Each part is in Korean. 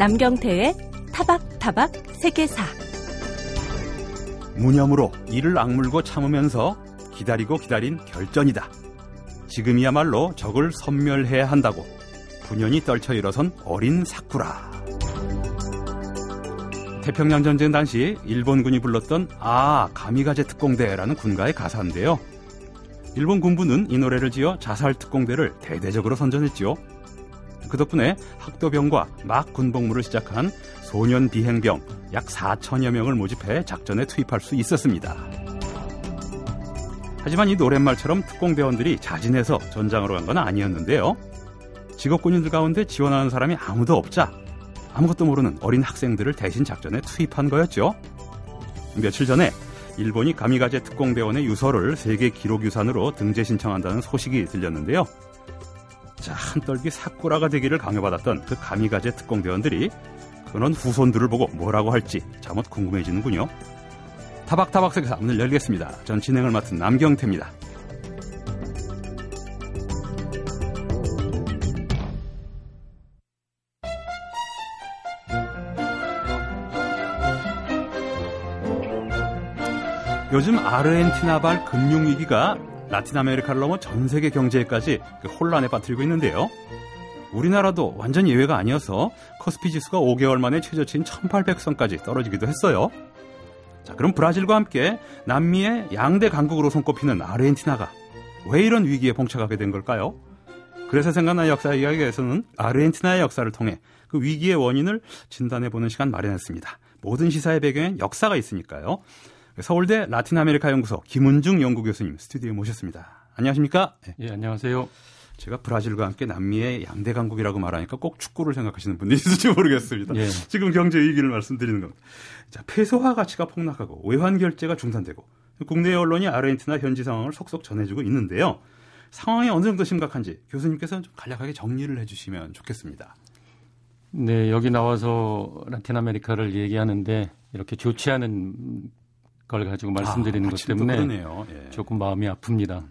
남경태의 타박타박 세계사 무념으로 이를 악물고 참으면서 기다리고 기다린 결전이다. 지금이야말로 적을 섬멸해야 한다고 분연히 떨쳐 일어선 어린 사쿠라. 태평양 전쟁 당시 일본군이 불렀던 아 가미가제 특공대라는 군가의 가사인데요. 일본 군부는 이 노래를 지어 자살 특공대를 대대적으로 선전했지요. 그 덕분에 학도병과 막 군복무를 시작한 소년 비행병 약 4천여 명을 모집해 작전에 투입할 수 있었습니다. 하지만 이 노랫말처럼 특공대원들이 자진해서 전장으로 간 건 아니었는데요. 직업군인들 가운데 지원하는 사람이 아무도 없자 아무것도 모르는 어린 학생들을 대신 작전에 투입한 거였죠. 며칠 전에 일본이 가미가제 특공대원의 유서를 세계 기록유산으로 등재 신청한다는 소식이 들렸는데요. 자, 한떨기 사쿠라가 되기를 강요받았던 그 가미가제 특공대원들이 그런 후손들을 보고 뭐라고 할지 잠옷 궁금해지는군요. 타박타박색사 문을 열겠습니다. 전 진행을 맡은 남경태입니다. 요즘 아르헨티나발 금융위기가 라틴 아메리카를 넘어 전 세계 경제까지 그 혼란에 빠뜨리고 있는데요. 우리나라도 완전 예외가 아니어서 커스피 지수가 5개월 만에 최저치인 1800선까지 떨어지기도 했어요. 자, 그럼 브라질과 함께 남미의 양대 강국으로 손꼽히는 아르헨티나가 왜 이런 위기에 봉착하게 된 걸까요? 그래서 생각난 역사 이야기에서는 아르헨티나의 역사를 통해 그 위기의 원인을 진단해보는 시간 마련했습니다. 모든 시사의 배경엔 역사가 있으니까요. 서울대 라틴 아메리카 연구소 김은중 연구 교수님 스튜디오에 모셨습니다. 안녕하십니까? 네. 예, 안녕하세요. 제가 브라질과 함께 남미의 양대 강국이라고 말하니까 꼭 축구를 생각하시는 분들이 있을지 모르겠습니다. 예. 지금 경제 위기를 말씀드리는 겁니다. 자, 페소화 가치가 폭락하고 외환 결제가 중단되고 국내 언론이 아르헨티나 현지 상황을 속속 전해주고 있는데요. 상황이 어느 정도 심각한지 교수님께서는 좀 간략하게 정리를 해주시면 좋겠습니다. 네, 여기 나와서 라틴 아메리카를 얘기하는데 이렇게 좋지 않은 걸 가지고 말씀드리는 아, 것 때문에 예. 조금 마음이 아픕니다.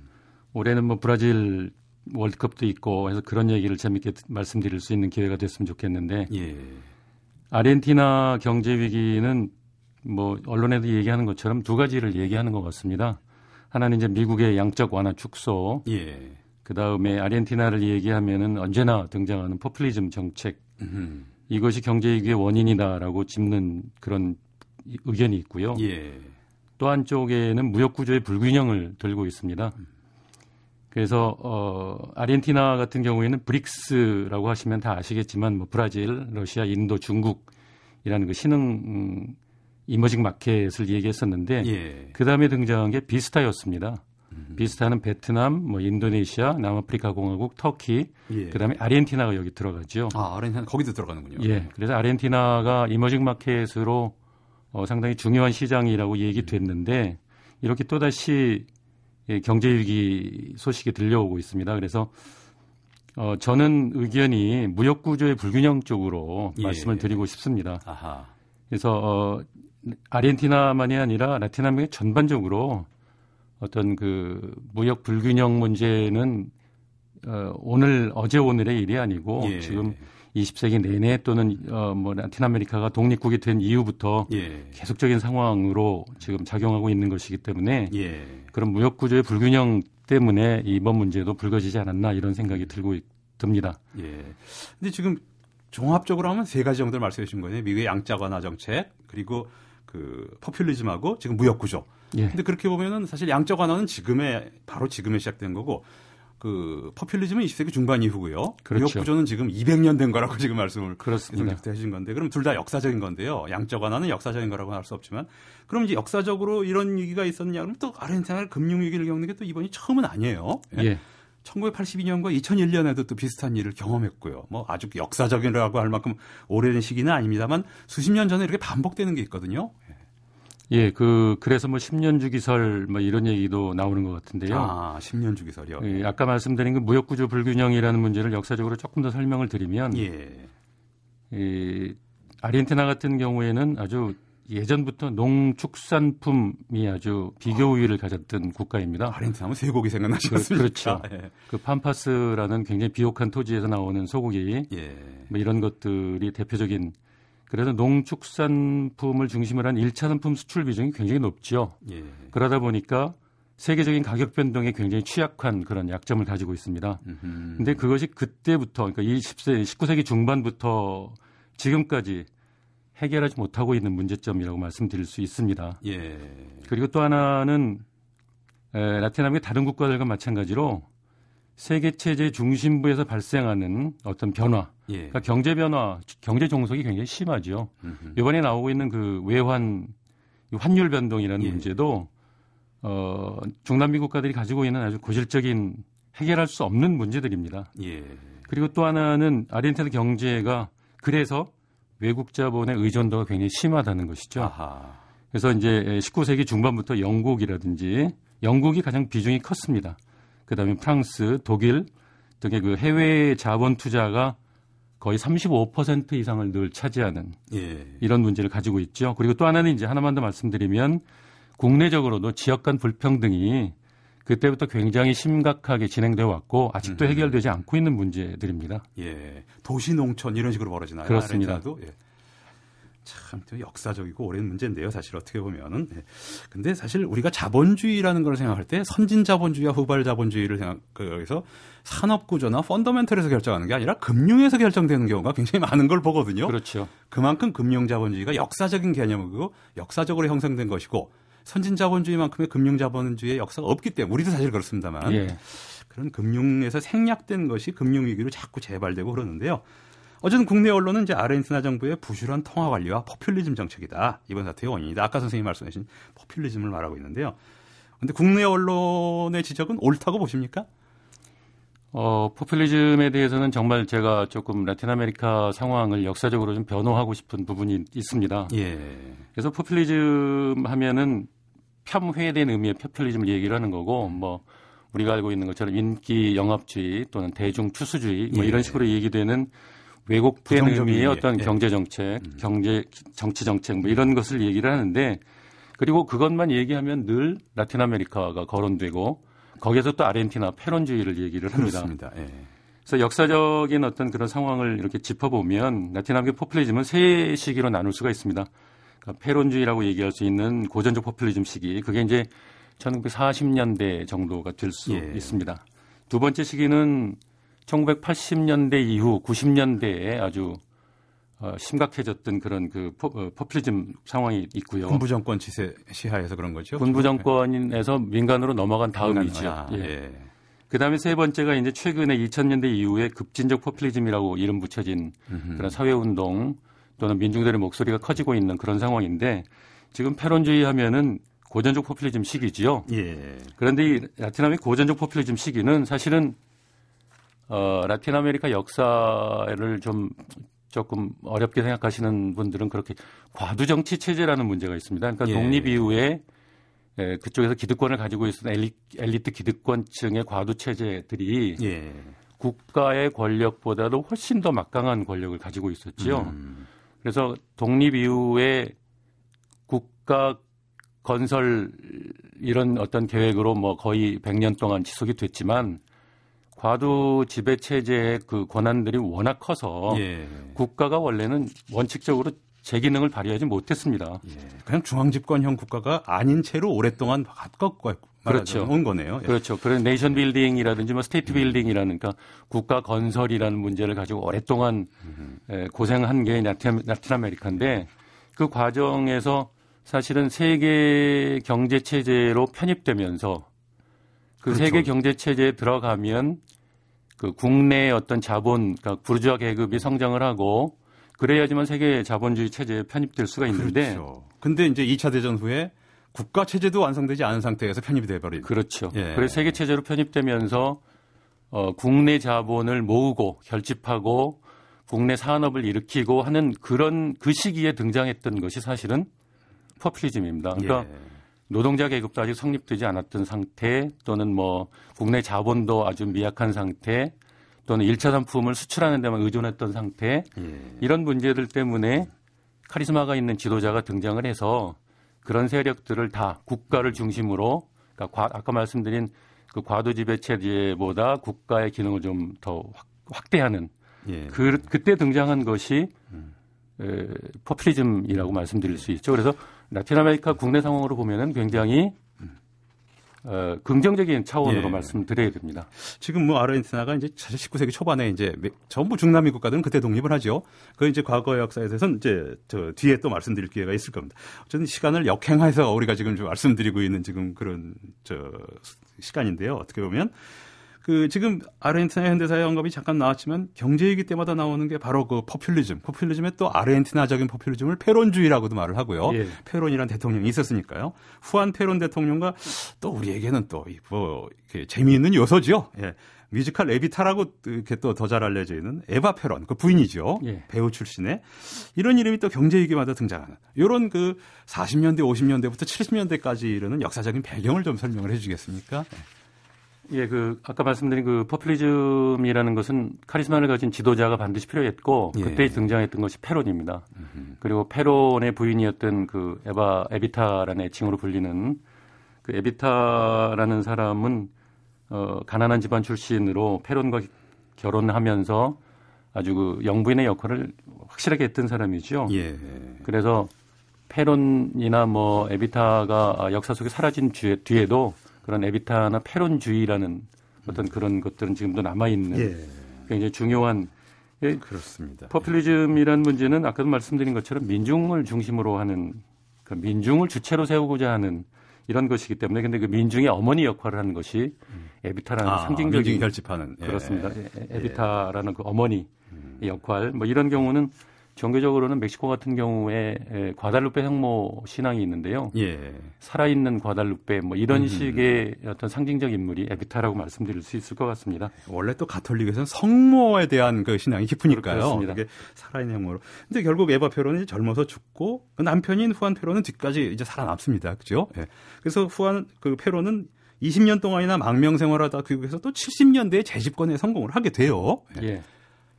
올해는 뭐 브라질 월드컵도 있고 해서 그런 얘기를 재밌게 말씀드릴 수 있는 기회가 됐으면 좋겠는데 예. 아르헨티나 경제 위기는 뭐 언론에도 얘기하는 것처럼 두 가지를 얘기하는 것 같습니다. 하나는 이제 미국의 양적 완화 축소, 예. 그 다음에 아르헨티나를 얘기하면은 언제나 등장하는 포퓰리즘 정책, 음흠. 이것이 경제 위기의 원인이다라고 짚는 그런 의견이 있고요. 예. 또 한쪽에는 무역 구조의 불균형을 들고 있습니다. 그래서 어 아르헨티나 같은 경우에는 브릭스라고 하시면 다 아시겠지만 뭐 브라질, 러시아, 인도, 중국이라는 그 신흥 음, 이머징 마켓을 얘기했었는데 예. 그 다음에 등장한 게 비스타였습니다. 음. 비스타는 베트남, 뭐 인도네시아, 남아프리카 공화국, 터키, 예. 그다음에 아르헨티나가 여기 들어가죠. 아 아르헨티나 거기도 들어가는군요. 예, 그래서 아르헨티나가 이머징 마켓으로 어, 상당히 중요한 시장이라고 얘기됐는데 이렇게 또 다시 예, 경제 위기 소식이 들려오고 있습니다. 그래서 어, 저는 의견이 무역 구조의 불균형 쪽으로 예. 말씀을 드리고 싶습니다. 아하. 그래서 어, 아르헨티나만이 아니라 라틴 아메리카 전반적으로 어떤 그 무역 불균형 문제는 어, 오늘 어제 오늘의 일이 아니고 예. 지금 20세기 내내 또는 어, 뭐 라틴 아메리카가 독립국이 된 이후부터 예. 계속적인 상황으로 지금 작용하고 있는 것이기 때문에 예. 그런 무역 구조의 불균형 때문에 이번 문제도 불거지지 않았나 이런 생각이 들고 듭니다. 예. 근데 지금 종합적으로 하면 세 가지 정도를 말씀해 주신 거예요. 미국의 양적 완화 정책 그리고 그 포퓰리즘하고 지금 무역 구조. 예. 근데 그렇게 보면은 사실 양적 완화는 지금에 바로 지금에 시작된 거고 그 포퓰리즘은 20세기 중반 이후고요. 그렇죠. 무역 구조는 지금 200년 된 거라고 지금 말씀을 그렇습니다. 해주신 건데 그럼 둘 다 역사적인 건데요. 양적 완화는 역사적인 거라고 할 수 없지만 그럼 이제 역사적으로 이런 위기가 있었냐 그럼 또 아르헨티나가 금융 위기를 겪는 게 또 이번이 처음은 아니에요. 예. 예. 1982년과 2001년에도 또 비슷한 일을 경험했고요. 뭐 아주 역사적이라고 할 만큼 오래된 시기는 아닙니다만 수십 년 전에 이렇게 반복되는 게 있거든요. 예, 그 그래서 뭐 10년 주기설 뭐 이런 얘기도 나오는 것 같은데요. 아, 10년 주기설이요. 예, 아까 말씀드린 그 무역 구조 불균형이라는 문제를 역사적으로 조금 더 설명을 드리면 예. 이 아르헨티나 같은 경우에는 아주 예전부터 농축산품이 아주 비교 우위를 가졌던 국가입니다. 아르헨티나면 쇠고기 생각나시겠습니까? 그, 렇죠 예. 그 팜파스라는 굉장히 비옥한 토지에서 나오는 소고기 예. 뭐 이런 것들이 대표적인 그래서 농축산품을 중심으로 한 1차 산품 수출 비중이 굉장히 높죠. 예. 그러다 보니까 세계적인 가격 변동에 굉장히 취약한 그런 약점을 가지고 있습니다. 그런데 그것이 그때부터 그러니까 20세 19세기 중반부터 지금까지 해결하지 못하고 있는 문제점이라고 말씀드릴 수 있습니다. 예. 그리고 또 하나는 에, 라틴 아메리카 다른 국가들과 마찬가지로 세계 체제 중심부에서 발생하는 어떤 변화, 예. 그러니까 경제 변화, 경제 종속이 굉장히 심하죠. 음흠. 이번에 나오고 있는 그 외환 환율 변동이라는 예. 문제도 어, 중남미 국가들이 가지고 있는 아주 고질적인 해결할 수 없는 문제들입니다. 예. 그리고 또 하나는 아르헨티나 경제가 그래서 외국 자본의 의존도가 굉장히 심하다는 것이죠. 아하. 그래서 이제 19세기 중반부터 영국이라든지 영국이 가장 비중이 컸습니다. 그다음에 프랑스, 독일 등의 그 해외 자본 투자가 거의 35% 이상을 늘 차지하는 예. 이런 문제를 가지고 있죠. 그리고 또 하나는 이제 하나만 더 말씀드리면 국내적으로도 지역 간 불평등이 그때부터 굉장히 심각하게 진행되어 왔고 아직도 음. 해결되지 않고 있는 문제들입니다. 예. 도시 농촌 이런 식으로 벌어지나요? 그렇습니다. 예. 참 역사적이고 오랜 문제인데요. 사실 어떻게 보면은. 네. 근데 사실 우리가 자본주의라는 걸 생각할 때 선진 자본주의와 후발 자본주의를 생각 여기서 산업 구조나 펀더멘털에서 결정하는 게 아니라 금융에서 결정되는 경우가 굉장히 많은 걸 보거든요. 그렇죠. 그만큼 금융 자본주의가 역사적인 개념이고 역사적으로 형성된 것이고 선진 자본주의만큼의 금융 자본주의의 역사가 없기 때문에 우리도 사실 그렇습니다만 예. 그런 금융에서 생략된 것이 금융 위기로 자꾸 재발되고 그러는데요. 어쨌든 국내 언론은 이제 아르헨티나 정부의 부실한 통화 관리와 포퓰리즘 정책이다. 이번 사태의 원인이다. 아까 선생님이 말씀하신 포퓰리즘을 말하고 있는데요. 근데 국내 언론의 지적은 옳다고 보십니까? 어, 포퓰리즘에 대해서는 정말 제가 조금 라틴 아메리카 상황을 역사적으로 좀 변호하고 싶은 부분이 있습니다. 예. 그래서 포퓰리즘 하면은 폄훼된 의미의 포퓰리즘을 얘기를 하는 거고 뭐 우리가 알고 있는 것처럼 인기 영합주의 또는 대중 추수주의 뭐 예. 이런 식으로 얘기되는 왜곡된 의미의 어떤 예. 경제 정책, 음. 경제 정치 정책 뭐 이런 것을 얘기를 하는데 그리고 그것만 얘기하면 늘 라틴 아메리카가 거론되고 거기에서 또 아르헨티나 페론주의를 얘기를 합니다. 그렇습니다. 예. 그래서 역사적인 어떤 그런 상황을 이렇게 짚어보면 라틴 아메리카 포퓰리즘은 세 시기로 나눌 수가 있습니다. 그러니까 패론주의라고 얘기할 수 있는 고전적 포퓰리즘 시기 그게 이제 1940년대 정도가 될수 예. 있습니다. 두 번째 시기는 1980년대 이후 90년대에 아주 어, 심각해졌던 그런 그 포, 어, 퓰리즘 상황이 있고요. 군부 정권 지세 시하에서 그런 거죠. 군부 정권에서 민간으로 넘어간 다음이죠. 아, 예. 예. 그다음에 세 번째가 이제 최근에 2000년대 이후에 급진적 포퓰리즘이라고 이름 붙여진 음흠. 그런 사회 운동 또는 민중들의 목소리가 커지고 있는 그런 상황인데 지금 페론주의 하면은 고전적 포퓰리즘 시기지요. 예. 그런데 이 라틴 아메리카 고전적 포퓰리즘 시기는 사실은 어, 라틴 아메리카 역사를 좀 조금 어렵게 생각하시는 분들은 그렇게 과두 정치 체제라는 문제가 있습니다. 그러니까 예. 독립 이후에 에, 그쪽에서 기득권을 가지고 있었던 엘리, 엘리트 기득권층의 과두 체제들이 예. 국가의 권력보다도 훨씬 더 막강한 권력을 가지고 있었지요. 음. 그래서 독립 이후에 국가 건설 이런 어떤 계획으로 뭐 거의 100년 동안 지속이 됐지만 과도 지배 체제의 그 권한들이 워낙 커서 예. 국가가 원래는 원칙적으로 제 기능을 발휘하지 못했습니다. 예. 그냥 중앙 집권형 국가가 아닌 채로 오랫동안 바꿔 그렇죠. 온 거네요. 예. 그렇죠. 그런 nation building이라든지 뭐 state building이라는 그러니까 국가 건설이라는 문제를 가지고 오랫동안 음. 고생한 게 라틴, 라틴 아메리카인데 그 과정에서 사실은 세계 경제 체제로 편입되면서 그 그렇죠. 세계 경제 체제에 들어가면 그 국내의 어떤 자본, 그러니까 부르주아 계급이 성장을 하고 그래야지만 세계 자본주의 체제에 편입될 수가 있는데. 그렇죠. 근데 이제 2차 대전 후에 국가 체제도 완성되지 않은 상태에서 편입이 돼 버린. 그렇죠. 예. 그래서 세계 체제로 편입되면서 어, 국내 자본을 모으고 결집하고 국내 산업을 일으키고 하는 그런 그 시기에 등장했던 것이 사실은 포퓰리즘입니다. 그러니까 예. 노동자 계급도 아직 성립되지 않았던 상태 또는 뭐 국내 자본도 아주 미약한 상태 또는 1차 상품을 수출하는 데만 의존했던 상태 예. 이런 문제들 때문에 카리스마가 있는 지도자가 등장을 해서 그런 세력들을 다 국가를 중심으로 그러니까 아까 말씀드린 그 과두 지배 체제보다 국가의 기능을 좀 더 확대하는 예. 그 그때 등장한 것이 음. 에, 포퓰리즘이라고 말씀드릴 수 있죠. 그래서 라틴 아메리카 국내 상황으로 보면은 굉장히 어, 긍정적인 차원으로 예. 말씀드려야 됩니다. 지금 뭐 아르헨티나가 이제 사실 19세기 초반에 이제 전부 중남미 국가들은 그때 독립을 하죠. 그 이제 과거 역사에 대해서는 이제 저 뒤에 또 말씀드릴 기회가 있을 겁니다. 어쨌든 시간을 역행해서 우리가 지금 좀 말씀드리고 있는 지금 그런 저 시간인데요. 어떻게 보면 그 지금 아르헨티나 현대사의 언급이 잠깐 나왔지만 경제위기 때마다 나오는 게 바로 그 포퓰리즘. 포퓰리즘의 또 아르헨티나적인 포퓰리즘을 페론주의라고도 말을 하고요. 예. 페론이란 대통령이 있었으니까요. 후안 페론 대통령과 또 우리에게는 또뭐 재미있는 요소죠. 예. 뮤지컬 에비타라고 이렇게 또 더 잘 알려져 있는 에바 페론, 그 부인이죠. 예. 배우 출신의 이런 이름이 또 경제 위기마다 등장하는 이런 그 40년대, 50년대부터 70년대까지 이르는 역사적인 배경을 좀 설명을 해주겠습니까? 예. 예, 그 아까 말씀드린 그 포퓰리즘이라는 것은 카리스마를 가진 지도자가 반드시 필요했고 예. 그때 등장했던 것이 페론입니다. 음흠. 그리고 페론의 부인이었던 그 에바 에비타라는 애칭으로 불리는 그 에비타라는 사람은 어 가난한 집안 출신으로 페론과 결혼하면서 아주 그 영부인의 역할을 확실하게 했던 사람이죠. 예. 그래서 페론이나 뭐 에비타가 역사 속에 사라진 뒤에도 그런 에비타나 페론주의라는 어떤 그런 것들은 지금도 남아 있는 예. 굉장히 중요한 예, 그렇습니다. 포퓰리즘이라는 문제는 아까도 말씀드린 것처럼 민중을 중심으로 하는 그 민중을 주체로 세우고자 하는 이런 것이기 때문에 근데 그 민중의 어머니 역할을 하는 것이 에비타라는 아, 상징적인 결집하는 예. 그렇습니다. 에비타라는 그 어머니 음. 역할 뭐 이런 경우는 종교적으로는 멕시코 같은 경우에 과달루페 성모 신앙이 있는데요. 예. 살아있는 과달루페 뭐 이런 음. 식의 어떤 상징적 인물이 에비타라고 말씀드릴 수 있을 것 같습니다. 원래 또 가톨릭에서는 성모에 대한 그 신앙이 깊으니까요. 이게 살아있는 성모로. 근데 결국 에바 페론이 젊어서 죽고 그 남편인 후안 페론은 뒤까지 이제 살아남습니다. 그죠? 예. 그래서 후안 그 페론은 20년 동안이나 망명 생활하다 귀국해서 또 70년대에 재집권에 성공을 하게 돼요. 예. 예.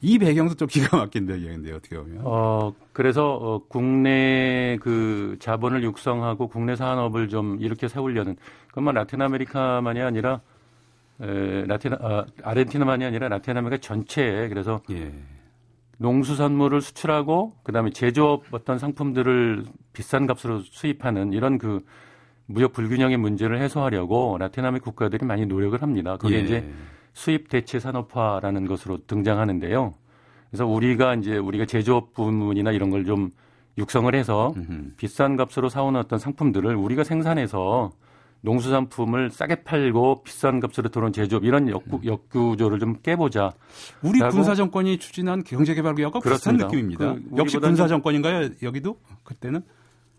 이 배경도 좀 기가 막힌 배경인데요, 어떻게 보면. 어, 그래서 어, 국내 그 자본을 육성하고 국내 산업을 좀 이렇게 세우려는 그것만 라틴 아메리카만이 아니라 에, 라틴 아, 아르헨티나만이 아니라 라틴 아메리카 전체에 그래서 예. 농수산물을 수출하고 그다음에 제조업 어떤 상품들을 비싼 값으로 수입하는 이런 그 무역 불균형의 문제를 해소하려고 라틴 아메리카 국가들이 많이 노력을 합니다. 그게 예. 이제 수입 대체 산업화라는 것으로 등장하는데요. 그래서 우리가 이제 우리가 제조업 부문이나 이런 걸 좀 육성을 해서 음흠. 비싼 값으로 사오는 어떤 상품들을 우리가 생산해서 농수산품을 싸게 팔고 비싼 값으로 들어온 제조업 이런 역구, 음. 역구조를 좀 깨보자. 우리 군사 정권이 추진한 경제개발 개혁과 비슷한 느낌입니다. 그 역시 군사 정권인가요? 여기도 그때는?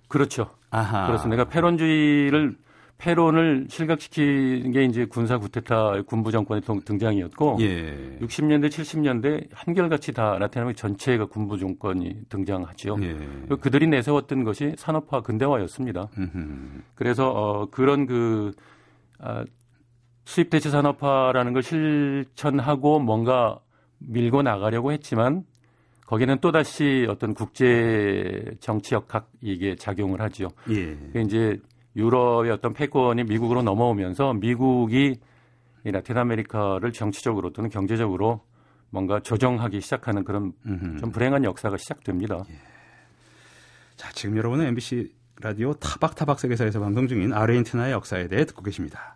그렇죠. 아하. 그렇습니다. 그러니까 페론주의를 페론을 실각시킨 게 이제 군사 쿠데타 군부 정권의 등장이었고 예. 60년대 70년대 한결같이 다 라틴 아메리카 전체가 군부 정권이 등장하죠. 예. 그들이 내세웠던 것이 산업화 근대화였습니다. 음흠. 그래서 어 그런 그 아, 수입 대체 산업화라는 걸 실천하고 뭔가 밀고 나가려고 했지만 거기는 또 다시 어떤 국제 정치 역 학 이게 작용을 하죠. 예. 이제 유럽의 어떤 패권이 미국으로 넘어오면서 미국이 이 라틴 아메리카를 정치적으로 또는 경제적으로 뭔가 조정하기 시작하는 그런 음흠. 좀 불행한 역사가 시작됩니다. 예. 자, 지금 여러분은 MBC 라디오 타박타박 세계사에서 방송 중인 아르헨티나의 역사에 대해 듣고 계십니다.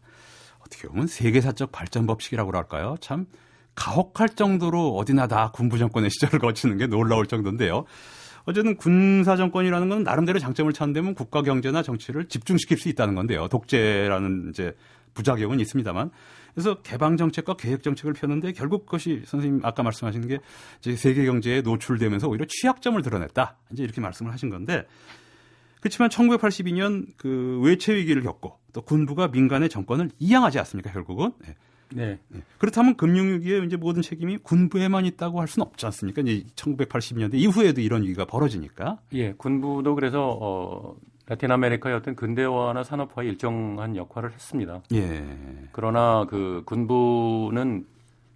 어떻게 보면 세계사적 발전 법칙이라고 할까요? 참 가혹할 정도로 어디나 다 군부 정권의 시절을 거치는 게 놀라울 정도인데요. 어쨌든 군사 정권이라는 건 나름대로 장점을 찾는다면 국가 경제나 정치를 집중시킬 수 있다는 건데요. 독재라는 이제 부작용은 있습니다만. 그래서 개방 정책과 계획 정책을 펴는데 결국 그것이 선생님 아까 말씀하신 게 이제 세계 경제에 노출되면서 오히려 취약점을 드러냈다. 이제 이렇게 말씀을 하신 건데 그렇지만 1982년 그 외채 위기를 겪고 또 군부가 민간의 정권을 이양하지 않습니까 결국은 네. 네. 네. 그렇다면 금융위기에 이제 모든 책임이 군부에만 있다고 할 수는 없지 않습니까? 이제 1980년대 이후에도 이런 위기가 벌어지니까. 예, 군부도 그래서 어 라틴 아메리카의 어떤 근대화나 산업화에 일정한 역할을 했습니다. 예. 그러나 그 군부는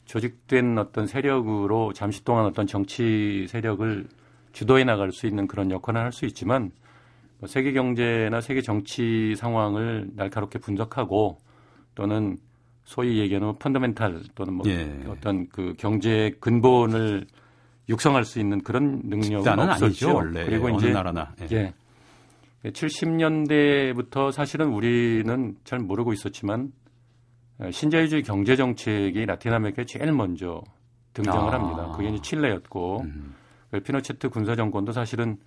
조직된 어떤 세력으로 잠시 동안 어떤 정치 세력을 주도해 나갈 수 있는 그런 역할을 할 수 있지만 뭐 세계 경제나 세계 정치 상황을 날카롭게 분석하고 또는 소위 얘기하는 펀더멘탈 또는 뭐 예. 어떤 그 경제 근본을 육성할 수 있는 그런 능력은 없었죠. 아니죠, 원래. 그리고 예, 이제 나라나. 예. 예. 70년대부터 사실은 우리는 잘 모르고 있었지만 어, 신자유주의 경제 정책이 라틴 아메리카에 제일 먼저 등장을 아. 합니다. 그게 이제 칠레였고 음. 그 피노체트 군사 정권도 사실은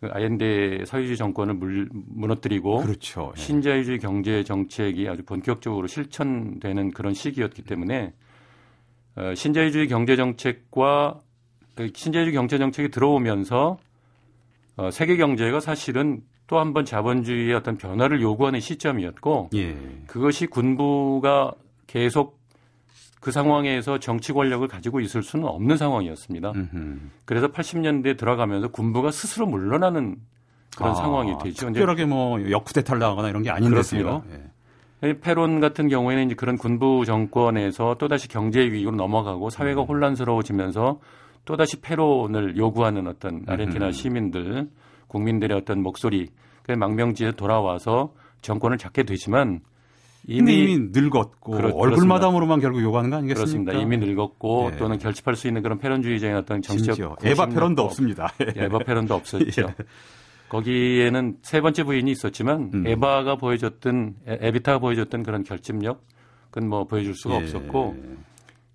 그 아옌데 사회주의 정권을 물, 무너뜨리고 그렇죠. 예. 신자유주의 경제 정책이 아주 본격적으로 실천되는 그런 시기였기 때문에 어, 신자유주의 경제 정책과 그 신자유주의 경제 정책이 들어오면서 어, 세계 경제가 사실은 또 한 번 자본주의의 어떤 변화를 요구하는 시점이었고 예. 그것이 군부가 계속 그 상황에서 정치 권력을 가지고 있을 수는 없는 상황이었습니다. 음흠. 그래서 80년대 들어가면서 군부가 스스로 물러나는 그런 아, 상황이 되죠. 특별하게 뭐 역쿠데타를 당하거나 이런 게 아닌데요. 예. 페론 같은 경우에는 이제 그런 군부 정권에서 또다시 경제 위기로 넘어가고 사회가 음. 혼란스러워지면서 또다시 페론을 요구하는 어떤 아르헨티나 음. 시민들, 국민들의 어떤 목소리, 그 망명지에 돌아와서 정권을 잡게 되지만 이미, 이미 늙었고 그렇, 얼굴마담으로만 결국 요구하는 거 아니겠습니까? 그렇습니다. 이미 늙었고 예. 또는 결집할 수 있는 그런 페론주의적인 어떤 정치적 에바 페론도 없습니다. 예. 에바 페론도 없었죠. 예. 거기에는 세 번째 부인이 있었지만 음. 에바가 보여줬던 에비타가 보여줬던 그런 결집력 그건 뭐 보여줄 수가 예. 없었고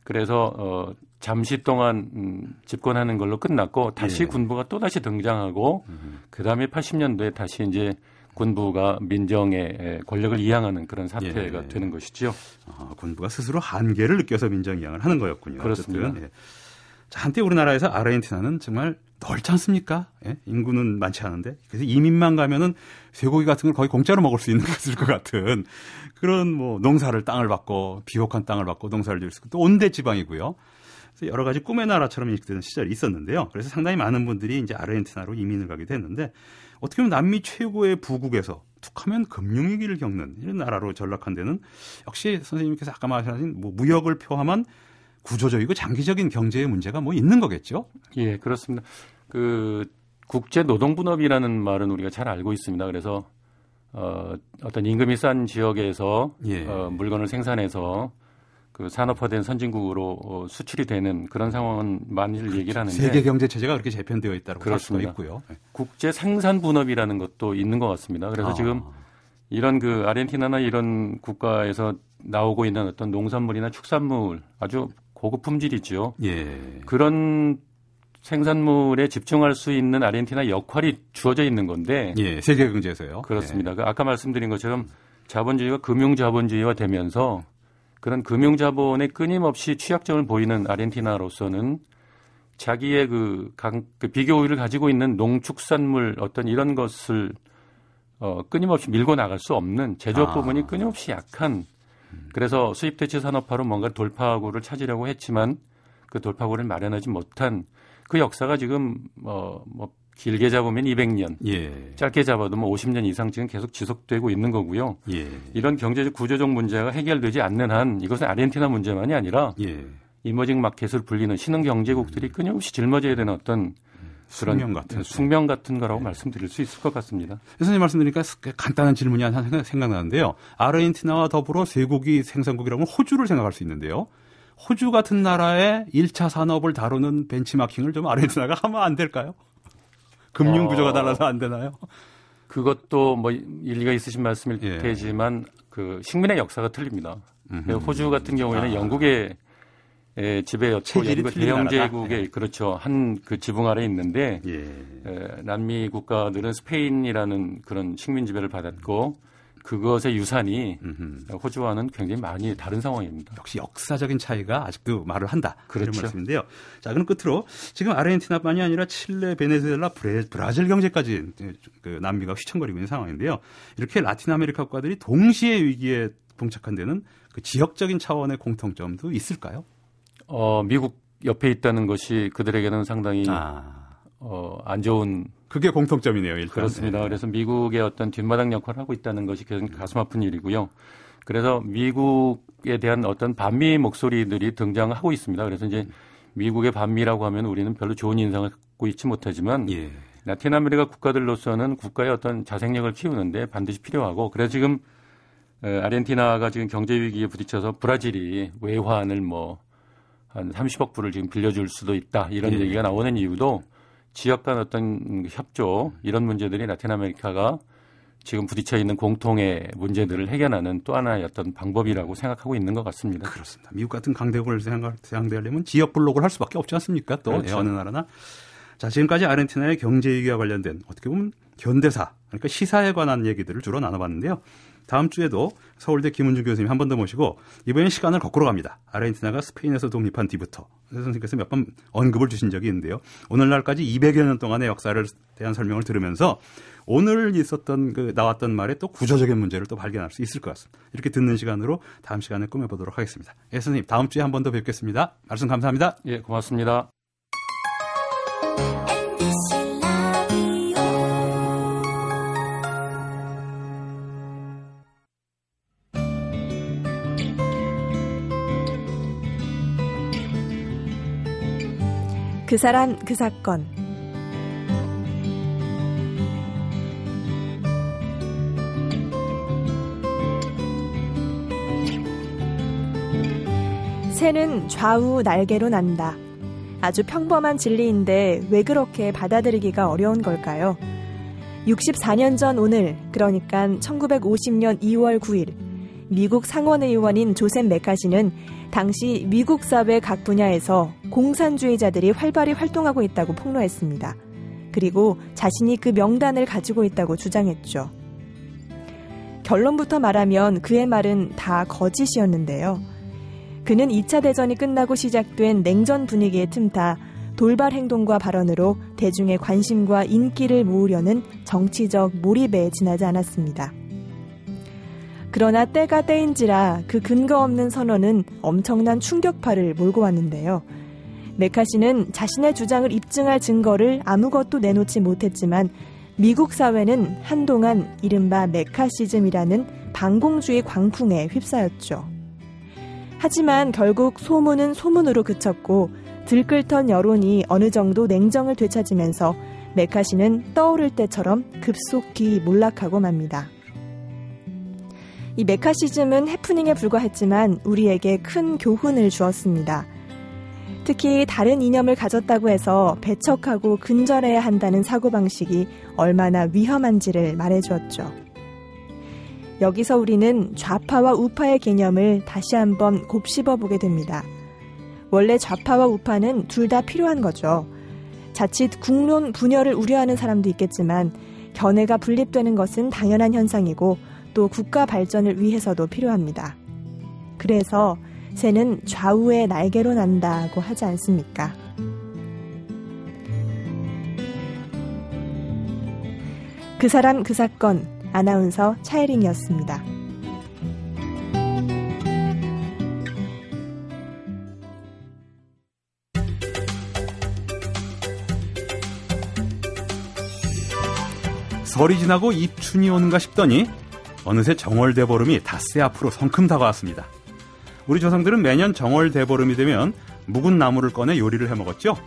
그래서 어 잠시 동안 음, 집권하는 걸로 끝났고 다시 예. 군부가 또 다시 등장하고 음. 그다음에 80년도에 다시 이제 군부가 민정의 권력을 이양하는 그런 사태가 예. 되는 것이죠. 아, 군부가 스스로 한계를 느껴서 민정 이양을 하는 거였군요. 그렇습니다. 예. 자, 한때 우리나라에서 아르헨티나는 정말 넓지 않습니까? 예? 인구는 많지 않은데 그래서 이민만 가면은 쇠고기 같은 걸 거의 공짜로 먹을 수 있는 것일 것 같은 그런 뭐 농사를 땅을 받고 비옥한 땅을 받고 농사를 지을 수 있고 또 온대 지방이고요. 여러 가지 꿈의 나라처럼 인식되는 시절이 있었는데요. 그래서 상당히 많은 분들이 이제 아르헨티나로 이민을 가기도 했는데 어떻게 보면 남미 최고의 부국에서 툭하면 금융위기를 겪는 이런 나라로 전락한 데는 역시 선생님께서 아까 말씀하신 뭐 무역을 포함한 구조적이고 장기적인 경제의 문제가 뭐 있는 거겠죠? 예, 그렇습니다. 그 국제 노동분업이라는 말은 우리가 잘 알고 있습니다. 그래서 어, 어떤 임금이 싼 지역에서 예. 어, 물건을 생산해서 그 산업화된 선진국으로 어, 수출이 되는 그런 상황은 많이 그렇죠. 얘기를 하는데 세계 경제 체제가 그렇게 재편되어 있다고 할 수도 있고요. 네. 국제 생산 분업이라는 것도 있는 것 같습니다. 그래서 아. 지금 이런 그 아르헨티나나 이런 국가에서 나오고 있는 어떤 농산물이나 축산물 아주 고급 품질이죠. 예. 그런 생산물에 집중할 수 있는 아르헨티나 역할이 주어져 있는 건데. 예, 세계 경제에서요. 그렇습니다. 예. 그 아까 말씀드린 것처럼 자본주의가 금융 자본주의화 되면서 그런 금융 자본에 끊임없이 취약점을 보이는 아르헨티나로서는 자기의 그, 강, 그 비교 우위를 가지고 있는 농축산물 어떤 이런 것을 어, 끊임없이 밀고 나갈 수 없는 제조업 아. 부분이 끊임없이 약한 그래서 수입 대체 산업화로 뭔가 돌파구를 찾으려고 했지만 그 돌파구를 마련하지 못한 그 역사가 지금 어, 뭐 길게 잡으면 200년, 예. 짧게 잡아도 뭐 50년 이상 지금 계속 지속되고 있는 거고요. 예. 이런 경제적 구조적 문제가 해결되지 않는 한 이것은 아르헨티나 문제만이 아니라 예. 이머징 마켓을 불리는 신흥 경제국들이 끊임없이 짊어져야 되는 어떤 그런 숙명 같은 숙명 같은 거라고 네. 말씀드릴 수 있을 것 같습니다. 교수님 말씀드리니까 간단한 질문이 하나 생각나는데요. 아르헨티나와 더불어 쇠고기 생산국이라면 호주를 생각할 수 있는데요. 호주 같은 나라의 1차 산업을 다루는 벤치마킹을 좀 아르헨티나가 하면 안 될까요? 금융 구조가 어, 달라서 안 되나요? 그것도 뭐 일리가 있으신 말씀일 예. 테지만 그 식민의 역사가 틀립니다. 음흠. 호주 같은 경우에는 아. 영국의 지배였고 영국 대영 제국의 예. 그렇죠 한 그 지붕 아래 있는데 예. 에, 남미 국가들은 스페인이라는 그런 식민 지배를 받았고 그것의 유산이 음흠. 호주와는 굉장히 많이 다른 상황입니다. 역시 역사적인 차이가 아직도 말을 한다. 그렇죠. 이런 말씀인데요. 자, 그럼 끝으로 지금 아르헨티나만이 아니라 칠레, 베네수엘라, 브라질 경제까지 그 남미가 휘청거리고 있는 상황인데요. 이렇게 라틴 아메리카 국가들이 동시에 위기에 봉착한 데는 그 지역적인 차원의 공통점도 있을까요? 어, 미국 옆에 있다는 것이 그들에게는 상당히 아. 어, 안 좋은 그게 공통점이네요. 일단. 그렇습니다. 네. 그래서 미국의 어떤 뒷마당 역할을 하고 있다는 것이 가슴 아픈 일이고요. 그래서 미국에 대한 어떤 반미 목소리들이 등장하고 있습니다. 그래서 이제 미국의 반미라고 하면 우리는 별로 좋은 인상을 갖고 있지 못하지만 예. 라틴 아메리카 국가들로서는 국가의 어떤 자생력을 키우는데 반드시 필요하고 그래서 지금 아르헨티나가 지금 경제 위기에 부딪혀서 브라질이 외환을 뭐 한 30억 불을 지금 빌려줄 수도 있다 이런 예. 얘기가 나오는 이유도 지역 간 어떤 협조 이런 문제들이 라틴 아메리카가 지금 부딪혀 있는 공통의 문제들을 해결하는 또 하나의 어떤 방법이라고 생각하고 있는 것 같습니다. 그렇습니다. 미국 같은 강대국을 상대하려면 지역 블록을 할 수밖에 없지 않습니까? 또 그렇죠. 어느 나라나. 자, 지금까지 아르헨티나의 경제 위기와 관련된 어떻게 보면 현대사, 그러니까 시사에 관한 얘기들을 주로 나눠봤는데요. 다음 주에도 서울대 김은주 교수님 한 번 더 모시고 이번엔 시간을 거꾸로 갑니다. 아르헨티나가 스페인에서 독립한 뒤부터 선생님께서 몇 번 언급을 주신 적이 있는데요. 오늘날까지 200여 년 동안의 역사를 대한 설명을 들으면서 오늘 있었던 그 나왔던 말에 또 구조적인 문제를 또 발견할 수 있을 것 같습니다. 이렇게 듣는 시간으로 다음 시간에 꾸며보도록 하겠습니다. 예, 선생님 다음 주에 한 번 더 뵙겠습니다. 말씀 감사합니다. 예, 고맙습니다. 그 사람 그 사건 새는 좌우 날개로 난다. 아주 평범한 진리인데 왜 그렇게 받아들이기가 어려운 걸까요? 64년 전 오늘, 그러니까 1950년 2월 9일, 미국 상원의원인 조셉 메카시는 당시 미국 사회 각 분야에서 공산주의자들이 활발히 활동하고 있다고 폭로했습니다. 그리고 자신이 그 명단을 가지고 있다고 주장했죠. 결론부터 말하면 그의 말은 다 거짓이었는데요. 그는 2차 대전이 끝나고 시작된 냉전 분위기에 틈타 돌발 행동과 발언으로 대중의 관심과 인기를 모으려는 정치적 몰입에 지나지 않았습니다. 그러나 때가 때인지라 그 근거 없는 선언은 엄청난 충격파를 몰고 왔는데요. 메카시는 자신의 주장을 입증할 증거를 아무것도 내놓지 못했지만 미국 사회는 한동안 이른바 메카시즘이라는 반공주의 광풍에 휩싸였죠. 하지만 결국 소문은 소문으로 그쳤고 들끓던 여론이 어느 정도 냉정을 되찾으면서 메카시는 떠오를 때처럼 급속히 몰락하고 맙니다. 이 메카시즘은 해프닝에 불과했지만 우리에게 큰 교훈을 주었습니다. 특히 다른 이념을 가졌다고 해서 배척하고 근절해야 한다는 사고방식이 얼마나 위험한지를 말해주었죠. 여기서 우리는 좌파와 우파의 개념을 다시 한번 곱씹어 보게 됩니다. 원래 좌파와 우파는 둘 다 필요한 거죠. 자칫 국론 분열을 우려하는 사람도 있겠지만 견해가 분립되는 것은 당연한 현상이고 또 국가 발전을 위해서도 필요합니다. 그래서 새는 좌우의 날개로 난다고 하지 않습니까? 그 사람 그 사건 아나운서 차혜린이었습니다. 설이 지나고 입춘이 오는가 싶더니 어느새 정월 대보름이 닷새 앞으로 성큼 다가왔습니다. 우리 조상들은 매년 정월 대보름이 되면 묵은 나무를 꺼내 요리를 해 먹었죠.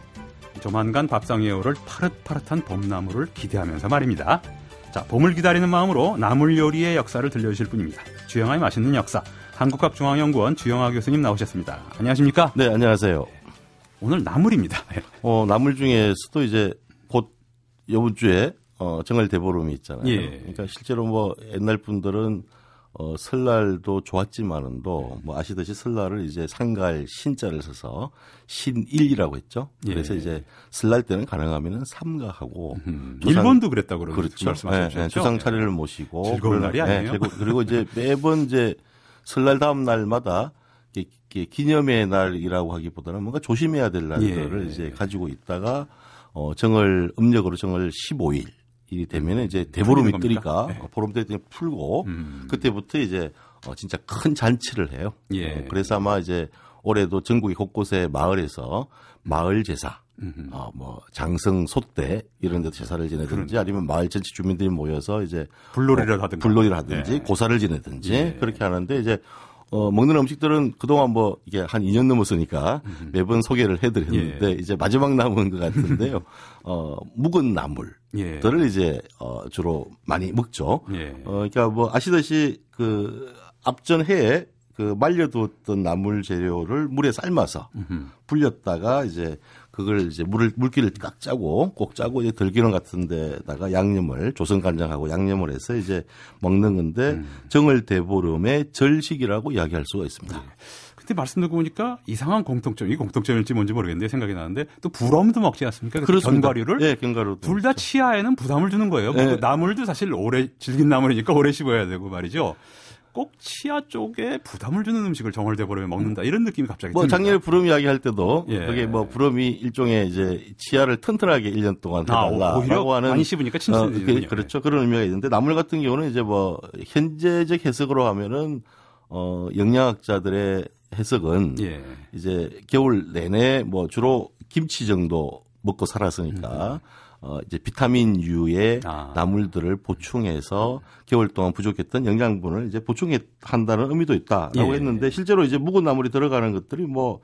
조만간 밥상 위에 오를 파릇파릇한 봄나무를 기대하면서 말입니다. 자, 봄을 기다리는 마음으로 나물 요리의 역사를 들려주실 분입니다. 주영아의 맛있는 역사, 한국학중앙연구원 주영아 교수님 나오셨습니다. 안녕하십니까? 네, 안녕하세요. 오늘 나물입니다. 어, 나물 중에서도 이제 곧 이번 주에 어, 정월 대보름이 있잖아요. 예. 그러니까 실제로 뭐 옛날 분들은 어, 설날도 좋았지만은도 뭐 아시듯이 설날을 이제 상갈 신자를 써서 신일이라고 했죠. 예. 그래서 예. 이제 설날 때는 가능하면은 삼가하고 음, 조상, 일본도 그랬다고 그렇죠. 말씀하셨죠. 네, 네, 조상 차례를 모시고 즐거운 날이 아니에요. 네, 그리고, 이제 매번 이제 설날 다음 날마다 기념의 날이라고 하기보다는 뭔가 조심해야 될 날들을 예. 이제 가지고 있다가 어 정월 음력으로 정월 15일 이 되면 이제 대보름이 뜨니까 네. 보름 때 풀고 음. 그때부터 이제 어 진짜 큰 잔치를 해요. 예. 어, 그래서 아마 이제 올해도 전국의 곳곳에 마을에서 마을 제사, 어, 뭐 장성 소대 이런 데 제사를 지내든지. 아니면 마을 전체 주민들이 모여서 이제 불놀이를 하든지 불놀이를 하든지 네. 고사를 지내든지 예. 그렇게 하는데 이제 어, 먹는 음식들은 그동안 뭐 이게 한 2년 넘었으니까 매번 소개를 해드렸는데 예. 이제 마지막 남은 것 같은데요. 어, 묵은 나물들을 예. 이제 어, 주로 많이 먹죠. 예. 어, 그러니까 뭐 아시다시 그 앞전 해에 그 말려두었던 나물 재료를 물에 삶아서 불렸다가 이제 그걸 이제 물을 물기를 깍 짜고 꼭 짜고 이제 들기름 같은 데다가 양념을 조선 간장하고 양념을 해서 이제 먹는 건데 음. 정을 대보름의 절식이라고 이야기할 수가 있습니다. 네. 근데 말씀 듣고 보니까 이상한 공통점, 이 공통점일지 뭔지 모르겠는데 생각이 나는데 또 불엄도 먹지 않습니까? 그렇습니다. 견과류를 네, 견과류 둘다 치아에는 부담을 주는 거예요. 네. 나물도 사실 오래 질긴 나물이니까 오래 씹어야 되고 말이죠. 꼭 치아 쪽에 부담을 주는 음식을 정월대 보름에 먹는다 이런 느낌이 갑자기 뭐 듭니다. 작년에 부름 이야기 할 때도 예. 그게 뭐 부름이 일종의 이제 치아를 튼튼하게 1년 동안 아, 해달라라고 아, 하는 많이 씹으니까 침수 어, 그, 그렇죠 그런 의미가 있는데 나물 같은 경우는 이제 뭐 현재적 해석으로 하면은 어 영양학자들의 해석은 예. 이제 겨울 내내 뭐 주로 김치 정도 먹고 살았으니까 음. 어 이제 비타민 U의 아. 나물들을 보충해서 겨울 동안 부족했던 영양분을 이제 보충해 한다는 의미도 있다라고 예. 했는데 실제로 이제 묵은 나물이 들어가는 것들이 뭐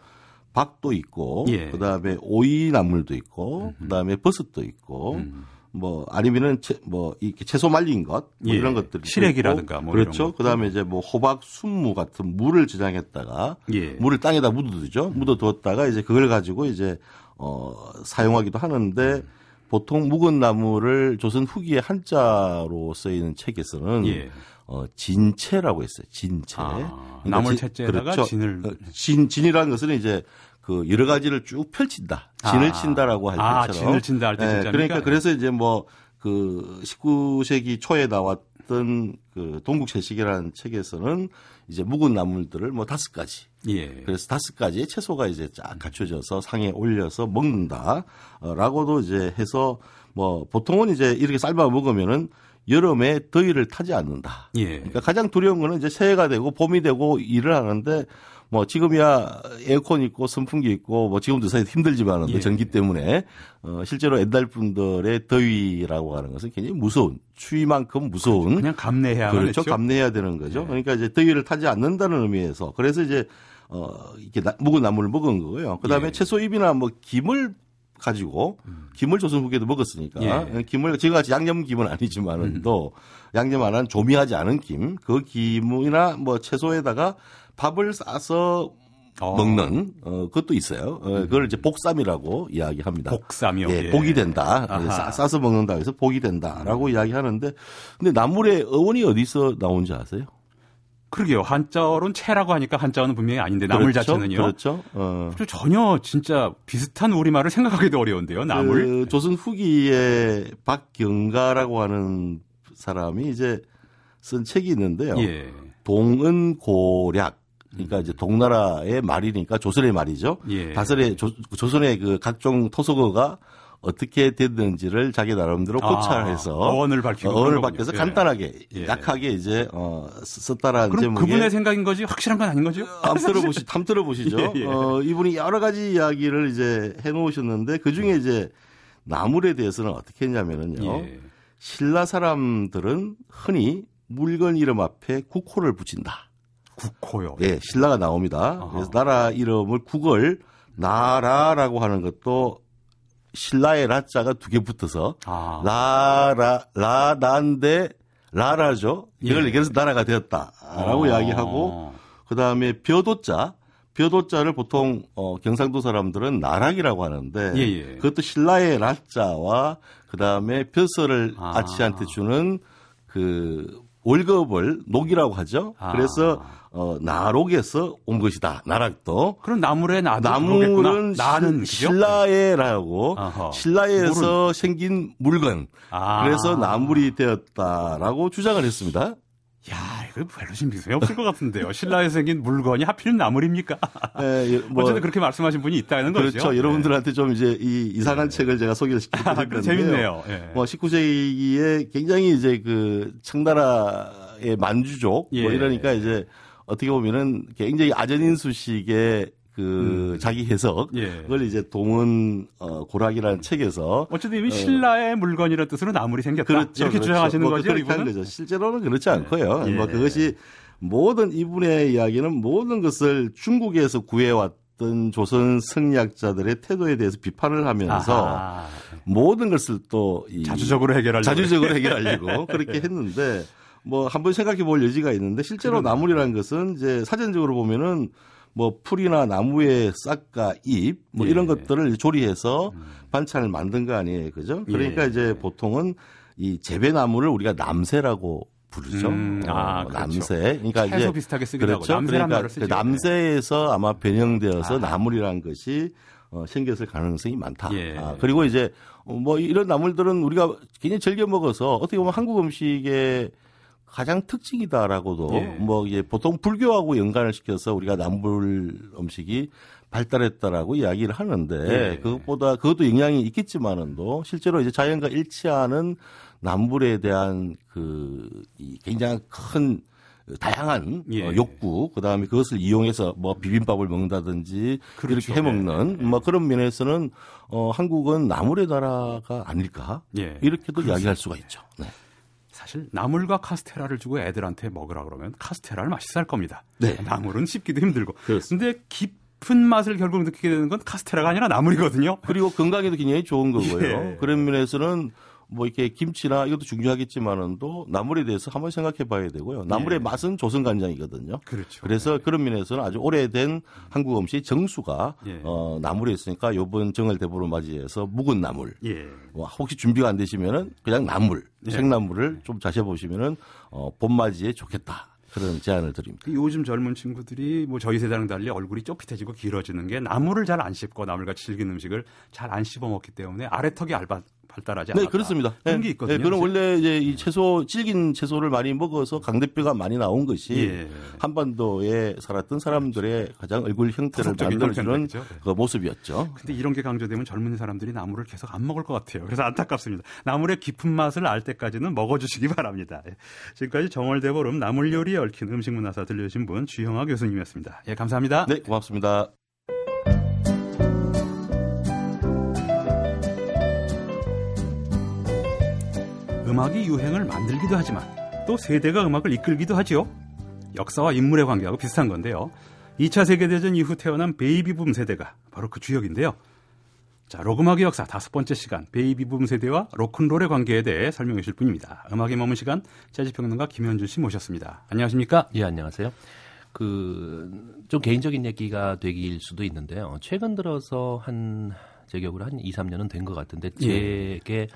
박도 있고 예. 그다음에 오이 나물도 있고 음. 그다음에 버섯도 있고 음. 뭐 아니면은 채, 뭐 이렇게 채소 말린 것 뭐 예. 이런 것들이 시래기라든가 뭐 그렇죠. 그다음에 이제 뭐 호박 순무 같은 물을 저장했다가 예. 물을 땅에다 묻어두죠. 음. 묻어두었다가 이제 그걸 가지고 이제 어 사용하기도 하는데 음. 보통 묵은 나무를 조선 후기에 한자로 쓰이는 책에서는 예. 어, 진채라고 했어요. 진채. 아, 그러니까 나물 채째에다가 그렇죠. 진을 어, 진 진이라는 것은 이제 그 여러 가지를 쭉 펼친다. 진을 아. 친다라고 할 아, 때처럼. 진을 친다 할때 네, 그러니까 그래서 이제 뭐 그 19세기 초에 나왔 던 그 동국 채식이라는 책에서는 이제 묵은 나물들을 뭐 다섯 가지. 예. 그래서 다섯 가지의 채소가 이제 쫙 갖춰져서 상에 올려서 먹는다라고도 이제 해서 뭐 보통은 이제 이렇게 삶아 먹으면은 여름에 더위를 타지 않는다. 예. 그러니까 가장 두려운 거는 이제 새해가 되고 봄이 되고 일을 하는데 뭐 지금이야 에어컨 있고 선풍기 있고 뭐 지금도 사실 힘들지만은 예. 전기 때문에 어 실제로 옛날 분들의 더위라고 하는 것은 굉장히 무서운 추위만큼 무서운 그냥 감내해야 그렇죠 감내해야 되는 거죠. 예. 그러니까 이제 더위를 타지 않는다는 의미에서 그래서 이제 어 이렇게 나, 묵은 나물을 먹은 거고요. 그다음에 예. 채소잎이나 뭐 김을 가지고 음. 김을 조선 후기에도 먹었으니까 예. 김을 지금같이 양념 김은 아니지만은 음. 또 양념 안 한 조미하지 않은 김 그 김이나 뭐 채소에다가 밥을 싸서 어. 먹는 어 그것도 있어요. 어, 음. 그걸 이제 복삼이라고 이야기합니다. 복삼이요. 예, 예. 복이 된다. 싸, 싸서 먹는다 해서 복이 된다라고 음. 이야기하는데 근데 나물의 어원이 어디서 나온지 아세요? 그러게요. 한자어로는 채라고 하니까 한자어는 분명히 아닌데 나물 그렇죠? 자체는요. 그렇죠. 어. 전혀 진짜 비슷한 우리말을 생각하기도 어려운데요. 나물. 그 조선 후기에 박경가라고 하는 사람이 이제 쓴 책이 있는데요. 예. 동은 고략 그러니까 이제 동나라의 말이니까 조선의 말이죠. 예. 다설의 조, 조선의 그 각종 토속어가 어떻게 됐는지를 자기 나름대로 포찰해서 아, 어원을 밝히고 어원을 밝혀서 예. 간단하게 예. 약하게 이제 어 썼다라는 그럼 제목에 그분의 생각인 거지 확실한 건 아닌 거죠? 한번 들어보시 한번 들어보시죠. 예, 예. 어 이분이 여러 가지 이야기를 이제 해 놓으셨는데 그 중에 이제 나물에 대해서는 어떻게 했냐면은요. 예. 신라 사람들은 흔히 물건 이름 앞에 국호를 붙인다. 국호요? 예, 신라가 나옵니다. 아하. 그래서 나라 이름을 국을 나라라고 하는 것도 신라의 라자가 두 개 붙어서 아. 라라 라난데 라라죠. 이걸 예. 그래서 나라가 되었다라고 아. 이야기하고 그다음에 벼도자 벼도자를 보통 어, 경상도 사람들은 나락이라고 하는데 예예. 예. 그것도 신라의 라자와 그다음에 벼슬을 아. 아치한테 주는 그 월급을 녹이라고 하죠. 아. 그래서 어, 나록에서 온 것이다. 나락도. 그럼 나물의 나도 나물은 나는 신라에라고 신라에서 물은. 생긴 물건. 아. 그래서 나물이 되었다라고 주장을 했습니다. 야, 이거 별로 신빙성이 없을 것 같은데요. 신라에서 생긴 물건이 하필 나물입니까? 네, 뭐, 어쨌든 그렇게 말씀하신 분이 있다는 그렇죠. 거죠. 그렇죠. 여러분들한테 좀 이제 이 이상한 네. 책을 제가 소개를 시켜드렸는데요. 아, 재밌네요. 네. 뭐 19세기에 굉장히 이제 그 청나라의 만주족 뭐 예. 뭐 이러니까 이제 어떻게 보면은 굉장히 아전인수식의 그 음. 자기 해석 예. 이제 동은 어, 고락이라는 책에서 어쨌든 이미 어, 신라의 물건이라는 뜻으로 나물이 생겼다 그렇죠, 이렇게 그렇죠. 주장하시는 뭐 거죠. 그렇게 한 거죠. 실제로는 그렇지 않고요. 예. 뭐 그것이 모든 이분의 이야기는 모든 것을 중국에서 구해왔던 조선 승리학자들의 태도에 대해서 비판을 하면서 아하. 모든 것을 또 자주적으로 해결하려고 자주적으로 해결하려고 그렇게 했는데 뭐 한번 생각해 볼 여지가 있는데 실제로 그러네. 나물이라는 것은 이제 사전적으로 보면은 뭐 풀이나 나무의 싹과 잎, 뭐 예. 이런 것들을 조리해서 음. 반찬을 만든 거 아니에요. 그죠? 그러니까 예. 이제 보통은 이 재배나무를 우리가 남새라고 부르죠. 음, 아, 어, 그렇죠. 남새. 그러니까 이제 비슷하게 쓰기도 그렇죠. 하고 그러니까 그 남새에서 아마 변형되어서 아. 나물이라는 것이 어, 생겼을 가능성이 많다. 예. 아, 그리고 이제 뭐 이런 나물들은 우리가 굉장히 즐겨 먹어서 어떻게 보면 한국 음식의 가장 특징이다라고도 예. 뭐 이제 보통 불교하고 연관을 시켜서 우리가 나물 음식이 발달했다라고 이야기를 하는데 예. 그것보다 그것도 영향이 있겠지만은도 실제로 이제 자연과 일치하는 남불에 대한 그 굉장히 큰 다양한 예. 어, 욕구 그다음에 그것을 이용해서 뭐 비빔밥을 먹는다든지 그렇죠. 이렇게 해 먹는 예. 뭐 그런 면에서는 어 한국은 나물의 나라가 아닐까 예. 이렇게도 그렇습니다. 이야기할 수가 있죠. 네. 사실 나물과 카스테라를 주고 애들한테 먹으라 그러면 카스테라를 맛있어 할 겁니다. 네. 나물은 씹기도 힘들고. 그런데 깊은 맛을 결국 느끼게 되는 건 카스테라가 아니라 나물이거든요. 그리고 건강에도 굉장히 좋은 거고요. 예. 그런 면에서는 뭐 이렇게 김치나 이것도 중요하겠지만은도 나물에 대해서 한번 생각해 봐야 되고요. 나물의 예. 맛은 조선 간장이거든요. 그렇죠. 그래서 네. 그런 면에서는 아주 오래된 한국 음식 정수가 예. 어, 나물에 있으니까 요번 정을 대보를 맞이해서 묵은 나물. 예. 뭐 혹시 준비가 안 되시면은 그냥 나물, 예. 생나물을 좀 자세 보시면은 어, 봄맞이에 좋겠다. 그런 제안을 드립니다. 그 요즘 젊은 친구들이 뭐 저희 세대랑 달리 얼굴이 쪼핏해지고 길어지는 게 나물을 잘 안 씹고 나물같이 질긴 음식을 잘 안 씹어 먹기 때문에 아래턱이 얇아 발달하지 않았다. 네, 그렇습니다. 그런 게 네. 있거든요. 네, 그럼 원래 이제 이 채소 질긴 채소를 많이 먹어서 강대뼈가 많이 나온 것이 예. 한반도에 살았던 사람들의 가장 얼굴 형태를 만들어주는 그 모습이었죠. 근데 이런 게 강조되면 젊은 사람들이 나물을 계속 안 먹을 것 같아요. 그래서 안타깝습니다. 나물의 깊은 맛을 알 때까지는 먹어주시기 바랍니다. 예. 지금까지 정월대보름 나물 요리에 얽힌 음식문화사 들려주신 분 주형아 교수님이었습니다. 예, 감사합니다. 네, 고맙습니다. 음악이 유행을 만들기도 하지만 또 세대가 음악을 이끌기도 하지요. 역사와 인물의 관계하고 비슷한 건데요. 2차 세계대전 이후 태어난 베이비붐 세대가 바로 그 주역인데요. 자, 록 음악의 역사 다섯 번째 시간 베이비붐 세대와 로큰롤의 관계에 대해 설명해 주실 분입니다. 음악에 머문 시간 재즈평론가 김현준 씨 모셨습니다. 안녕하십니까? 예, 안녕하세요. 그 좀 개인적인 얘기가 되길 수도 있는데요. 최근 들어서 한 제 기억으로 한 2, 3년은 된 것 같은데 예. 제게 예.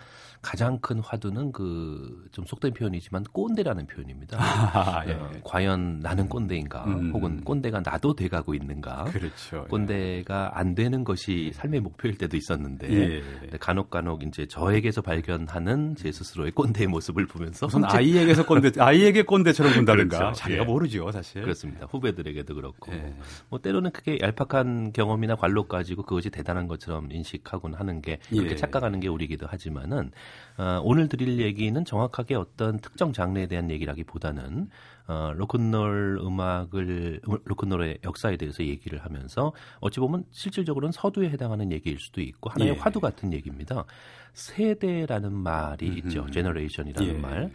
가장 큰 화두는 그 좀 속된 표현이지만 꼰대라는 표현입니다. 아, 예. 어, 과연 나는 꼰대인가, 음. 혹은 꼰대가 나도 돼가고 있는가. 그렇죠. 예. 꼰대가 안 되는 것이 삶의 목표일 때도 있었는데 예. 간혹 간혹 이제 저에게서 발견하는 제 스스로의 꼰대의 모습을 보면서 우선 아이에게서 꼰대, 아이에게 꼰대처럼 본다든가 그렇죠. 자기가 예. 모르죠, 사실. 그렇습니다. 후배들에게도 그렇고 예. 뭐 때로는 그게 얄팍한 경험이나 관록 가지고 그것이 대단한 것처럼 인식하곤 하는 게 그렇게 예. 착각하는 게 우리기도 하지만은 어, 오늘 드릴 얘기는 정확하게 어떤 특정 장르에 대한 얘기라기보다는 어, 로큰롤 음악을 로큰롤의 역사에 대해서 얘기를 하면서 어찌 보면 실질적으로는 서두에 해당하는 얘기일 수도 있고 하나의 예. 화두 같은 얘기입니다. 세대라는 말이 음흠. 있죠. generation이라는 예. 말.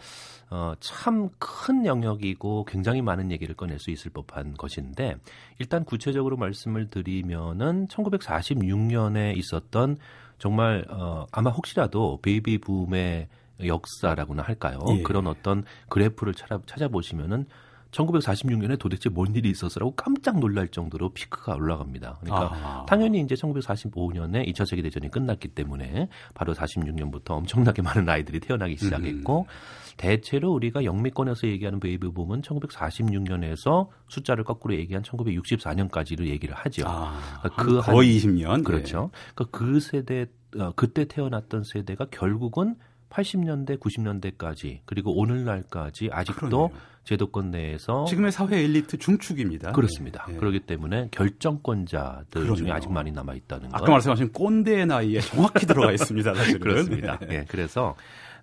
어, 참 큰 영역이고 굉장히 많은 얘기를 꺼낼 수 있을 법한 것인데 일단 구체적으로 말씀을 드리면은 1946년에 있었던 정말 어, 아마 혹시라도 베이비 붐의 역사라고나 할까요? 예. 그런 어떤 그래프를 찾아, 찾아 보시면은 1946년에 도대체 뭔 일이 있었어라고 깜짝 놀랄 정도로 피크가 올라갑니다. 그러니까 아. 당연히 이제 1945년에 2차 세계 대전이 끝났기 때문에 바로 46년부터 엄청나게 많은 아이들이 태어나기 시작했고 음. 대체로 우리가 영미권에서 얘기하는 베이비 붐은 1946년에서 숫자를 거꾸로 얘기한 1964년까지로 얘기를 하죠. 아, 그러니까 그 거의 20년. 그렇죠. 네. 그러니까 그 세대 어, 그때 태어났던 세대가 결국은 80년대, 90년대까지 그리고 오늘날까지 아직도 그러네요. 제도권 내에서 지금의 사회 엘리트 중축입니다. 그렇습니다. 네. 그렇기 때문에 결정권자들 그러네요. 중에 아직 많이 남아 있다는 거. 아까 말씀하신 꼰대의 나이에 정확히 들어가 있습니다. 사실은. 그렇습니다. 네. 네. 그래서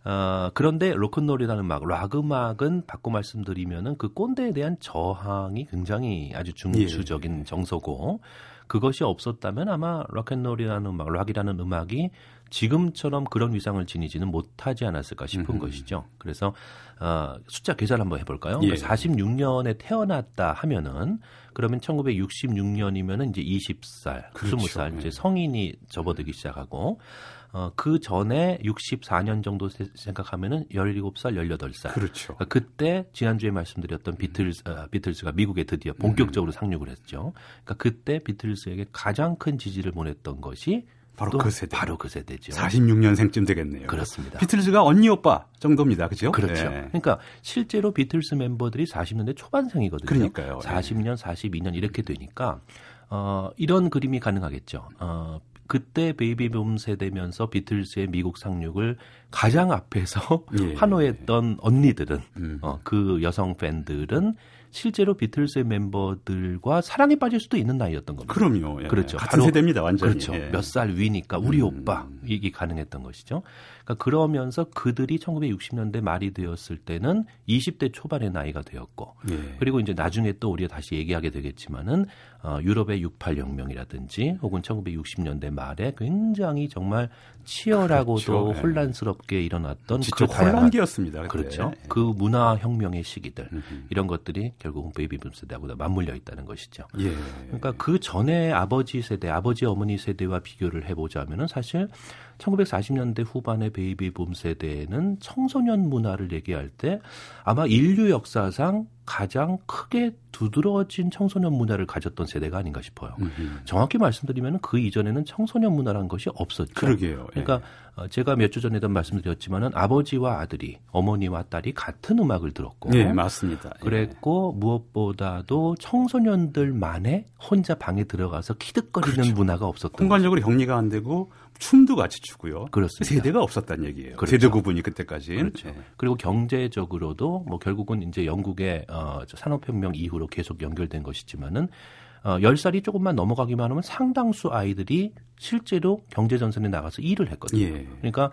어, 그런데 로큰롤이라는 음악, 락 음악은 바꿔 말씀드리면은 그 꼰대에 대한 저항이 굉장히 아주 중추적인 예. 정서고 그것이 없었다면 아마 락앤롤이라는 음악, 락이라는 음악이 지금처럼 그런 위상을 지니지는 못하지 않았을까 싶은 음. 것이죠. 그래서 어, 숫자 계산 한번 해볼까요? 예. 46년에 태어났다 하면은 그러면 1966년이면은 이제 20살, 그렇죠. 20살 이제 예. 성인이 접어들기 시작하고 어, 그 전에 64년 정도 생각하면은 17살, 18살. 그렇죠. 그러니까 그때 지난주에 말씀드렸던 비틀스, 어, 비틀스가 미국에 드디어 본격적으로 음. 상륙을 했죠. 그러니까 그때 비틀스에게 가장 큰 지지를 보냈던 것이 바로 그 세대. 바로 그 세대죠. 46년생쯤 되겠네요. 그렇습니다. 비틀즈가 언니 오빠 정도입니다. 그죠? 그렇죠. 네. 그러니까 실제로 비틀스 멤버들이 40년대 초반생이거든요. 그러니까요. 40년, 42년 이렇게 되니까 어, 이런 그림이 가능하겠죠. 어, 그때 베이비붐 세대면서 비틀즈의 미국 상륙을 가장 앞에서 예. 환호했던 언니들은 음. 어, 그 여성 팬들은 실제로 비틀스의 멤버들과 사랑에 빠질 수도 있는 나이였던 겁니다. 그럼요. 예. 그렇죠. 같은 세대입니다, 완전히. 그렇죠. 예. 몇살 위니까 우리 음. 오빠 이게 가능했던 것이죠. 그러니까 그러면서 그들이 1960년대 말이 되었을 때는 20대 초반의 나이가 되었고 예. 그리고 이제 나중에 또 우리가 다시 얘기하게 되겠지만은 어, 유럽의 68혁명이라든지 혹은 1960년대 말에 굉장히 정말 치열하고도 그렇죠. 예. 혼란스럽게 일어났던 그 혼란기였습니다. 그렇죠. 예. 그 문화 혁명의 시기들 음흠. 이런 것들이 결국은 베이비 붐 세대하고 맞물려 있다는 것이죠. 예. 그러니까 그 전에 아버지 세대, 아버지 어머니 세대와 비교를 해보자면은 사실 1940년대 후반의 베이비붐 세대에는 청소년 문화를 얘기할 때 아마 인류 역사상 가장 크게 두드러진 청소년 문화를 가졌던 세대가 아닌가 싶어요. 음흠. 정확히 말씀드리면 그 이전에는 청소년 문화라는 것이 없었죠. 그러게요. 그러니까 예. 제가 몇 주 전에도 말씀드렸지만은 아버지와 아들이 어머니와 딸이 같은 음악을 들었고, 네 맞습니다. 예. 그랬고 예. 무엇보다도 청소년들만의 혼자 방에 들어가서 키득거리는 그렇죠. 문화가 없었던. 공간적으로 격리가 안 되고 춤도 같이 추고요. 그렇습니다. 세대가 없었다는 얘기예요. 그렇죠. 세대 구분이 그때까지. 그렇죠. 네. 그리고 경제적으로도 뭐 결국은 이제 영국의 어, 산업혁명 이후로 계속 연결된 것이지만은 어, 10살이 조금만 넘어가기만 하면 상당수 아이들이 실제로 경제전선에 나가서 일을 했거든요. 예. 그러니까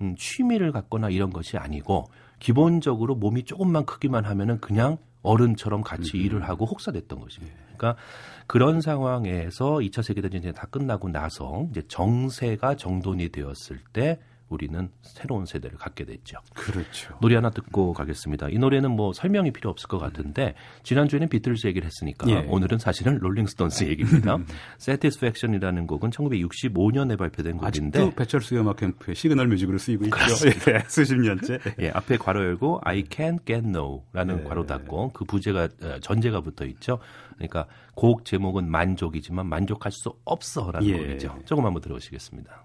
음, 취미를 갖거나 이런 것이 아니고 기본적으로 몸이 조금만 크기만 하면은 그냥 어른처럼 같이 음. 일을 하고 혹사됐던 것입니다. 예. 그러니까 그런 상황에서 2차 세계대전이 다 끝나고 나서 이제 정세가 정돈이 되었을 때 우리는 새로운 세대를 갖게 됐죠. 그렇죠. 노래 하나 듣고 가겠습니다. 이 노래는 뭐 설명이 필요 없을 것 같은데 지난주에는 비틀즈 얘기를 했으니까 예. 오늘은 사실은 롤링스톤스 얘기입니다. Satisfaction이라는 곡은 1965년에 발표된 곡인데 아직도 배철수 음악 캠프의 시그널 뮤직으로 쓰이고 있죠. 예, 수십 년째. 예, 앞에 괄호 열고 I can't get no라는 예. 괄호 닫고 그 부제가 어, 전제가 붙어 있죠. 그러니까 곡 제목은 만족이지만 만족할 수 없어라는 예. 곡이죠. 조금 한번 들어보시겠습니다.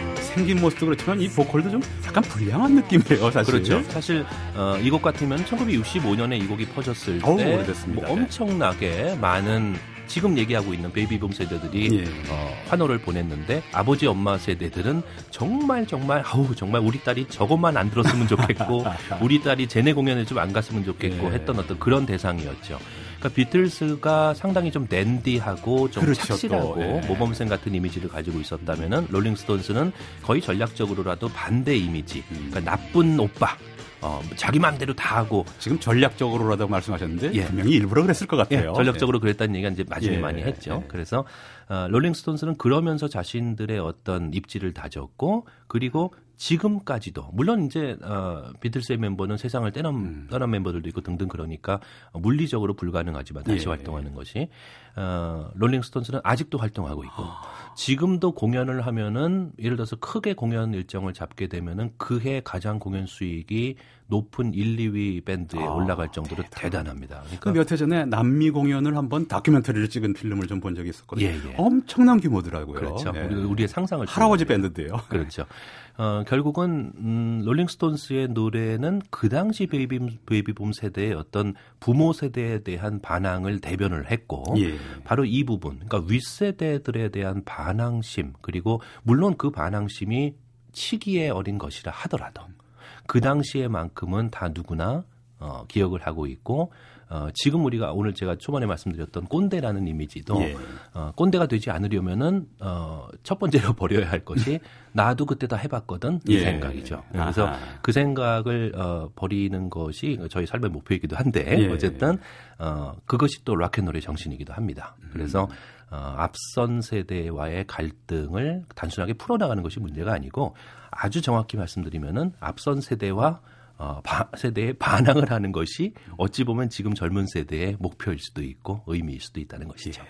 생긴 모습도 그렇지만 이 보컬도 좀 약간 불량한 느낌이에요, 사실. 그렇죠. 사실 어, 이 곡 같으면 1965년에 이 곡이 퍼졌을 때뭐 엄청나게 많은 지금 얘기하고 있는 베이비붐 세대들이 예. 어, 환호를 보냈는데 아버지 엄마 세대들은 정말 정말 아우 정말 우리 딸이 저것만 안 들었으면 좋겠고 우리 딸이 제네 공연을 좀안 갔으면 좋겠고 예. 했던 어떤 그런 대상이었죠. 그러니까 비틀스가 상당히 좀 댄디하고 좀 그렇죠, 착실하고 또, 예. 모범생 같은 이미지를 가지고 있었다면은 롤링스톤스는 거의 전략적으로라도 반대 이미지. 그러니까 나쁜 오빠. 어, 자기 마음대로 다 하고 지금 전략적으로라도 말씀하셨는데 예. 분명히 일부러 그랬을 것 같아요. 예, 전략적으로 예. 그랬다는 얘기가 이제 마지막에 예. 많이 했죠. 예. 그래서 어, 롤링스톤스는 그러면서 자신들의 어떤 입지를 다졌고 그리고 지금까지도 물론 이제 어, 비틀스의 멤버는 세상을 떠난, 음. 떠난 멤버들도 있고 등등 그러니까 물리적으로 불가능하지만 다시 예. 활동하는 것이 어, 롤링스톤스는 아직도 활동하고 있고 지금도 공연을 하면은 예를 들어서 크게 공연 일정을 잡게 되면은 그해 가장 공연 수익이 높은 1, 2위 밴드에 아, 올라갈 정도로 대단. 합니다 그러니까 몇 해 전에 남미 공연을 한번 다큐멘터리를 찍은 필름을 좀 본 적이 있었거든요. 예, 예. 엄청난 규모더라고요. 그렇죠. 예. 우리, 의 상상을 할아버지 밴드인데요. 그렇죠. 어, 결국은 음, 롤링스톤스의 노래는 그 당시 베이비 베이비붐 세대의 어떤 부모 세대에 대한 반항을 대변을 했고 예. 바로 이 부분, 그러니까 윗세대들에 대한 반항심 그리고 물론 그 반항심이 치기에 어린 것이라 하더라도 그 당시에만큼은 다 누구나 어, 기억을 하고 있고 어, 지금 우리가 오늘 제가 초반에 말씀드렸던 꼰대라는 이미지도 예. 어, 꼰대가 되지 않으려면은 어, 첫 번째로 버려야 할 것이 나도 그때 다 해봤거든 이 예. 생각이죠. 그래서 아하. 그 생각을 어, 버리는 것이 저희 삶의 목표이기도 한데 예. 어쨌든 어, 그것이 또 락앤롤의 정신이기도 합니다. 그래서 어, 앞선 세대와의 갈등을 단순하게 풀어나가는 것이 문제가 아니고 아주 정확히 말씀드리면은 앞선 세대와 어, 바, 세대에 반항을 하는 것이 어찌 보면 지금 젊은 세대의 목표일 수도 있고 의미일 수도 있다는 것이죠.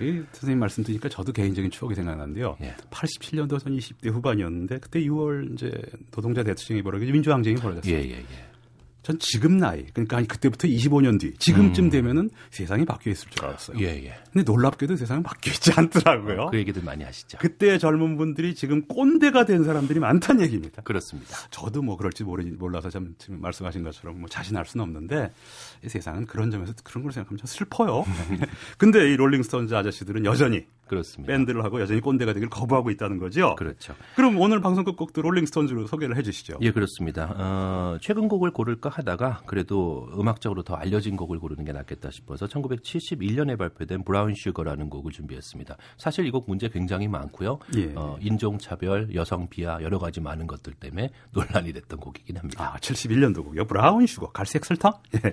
예. 선생님 말씀 드리니까 저도 개인적인 추억이 생각나는데요. 예. 87년도 전 20대 후반이었는데 그때 6월 이제 노동자 대투쟁이 벌어지고 민주항쟁이 벌어졌어요. 예, 예, 예. 전 지금 나이 그러니까 그때부터 25년 뒤 지금쯤 음. 되면은 세상이 바뀌어 있을 줄 알았어요. 예, 예. 근데 놀랍게도 세상은 바뀌어 있지 않더라고요. 그 얘기들 많이 하시죠. 그때 젊은 분들이 지금 꼰대가 된 사람들이 많다는 얘기입니다. 그렇습니다. 저도 뭐 그럴지 모르, 몰라서 참 지금 말씀하신 것처럼 뭐 자신할 수는 없는데 이 세상은 그런 점에서 그런 걸 생각하면 참 슬퍼요. 근데 이 롤링스톤즈 아저씨들은 여전히 그렇습니다. 밴드를 하고 여전히 꼰대가 되길 거부하고 있다는 거죠. 그렇죠. 그럼 오늘 방송 끝곡도 롤링스톤즈로 소개를 해주시죠. 예, 그렇습니다. 어, 최근 곡을 고를까 하다가 그래도 음악적으로 더 알려진 곡을 고르는 게 낫겠다 싶어서 1971년에 발표된 Brown Sugar라는 곡을 준비했습니다. 사실 이 곡 문제 굉장히 많고요. 예. 어, 인종차별, 여성 비하 여러 가지 많은 것들 때문에 논란이 됐던 곡이긴 합니다. 아, 71년도 곡이요. Brown Sugar, 갈색 설탕? 예.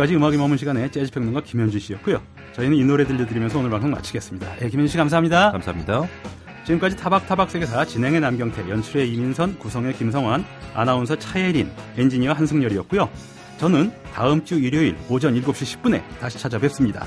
지금까지 음악이 머문 시간에 재즈 평론가 김현주 씨였고요. 저희는 이 노래 들려드리면서 오늘 방송 마치겠습니다. 네, 김현주 씨 감사합니다. 감사합니다. 지금까지 타박타박 세계사 진행의 남경태, 연출의 이민선, 구성의 김성환, 아나운서 차예린, 엔지니어 한승열이었고요. 저는 다음 주 일요일 오전 7시 10분에 다시 찾아뵙습니다.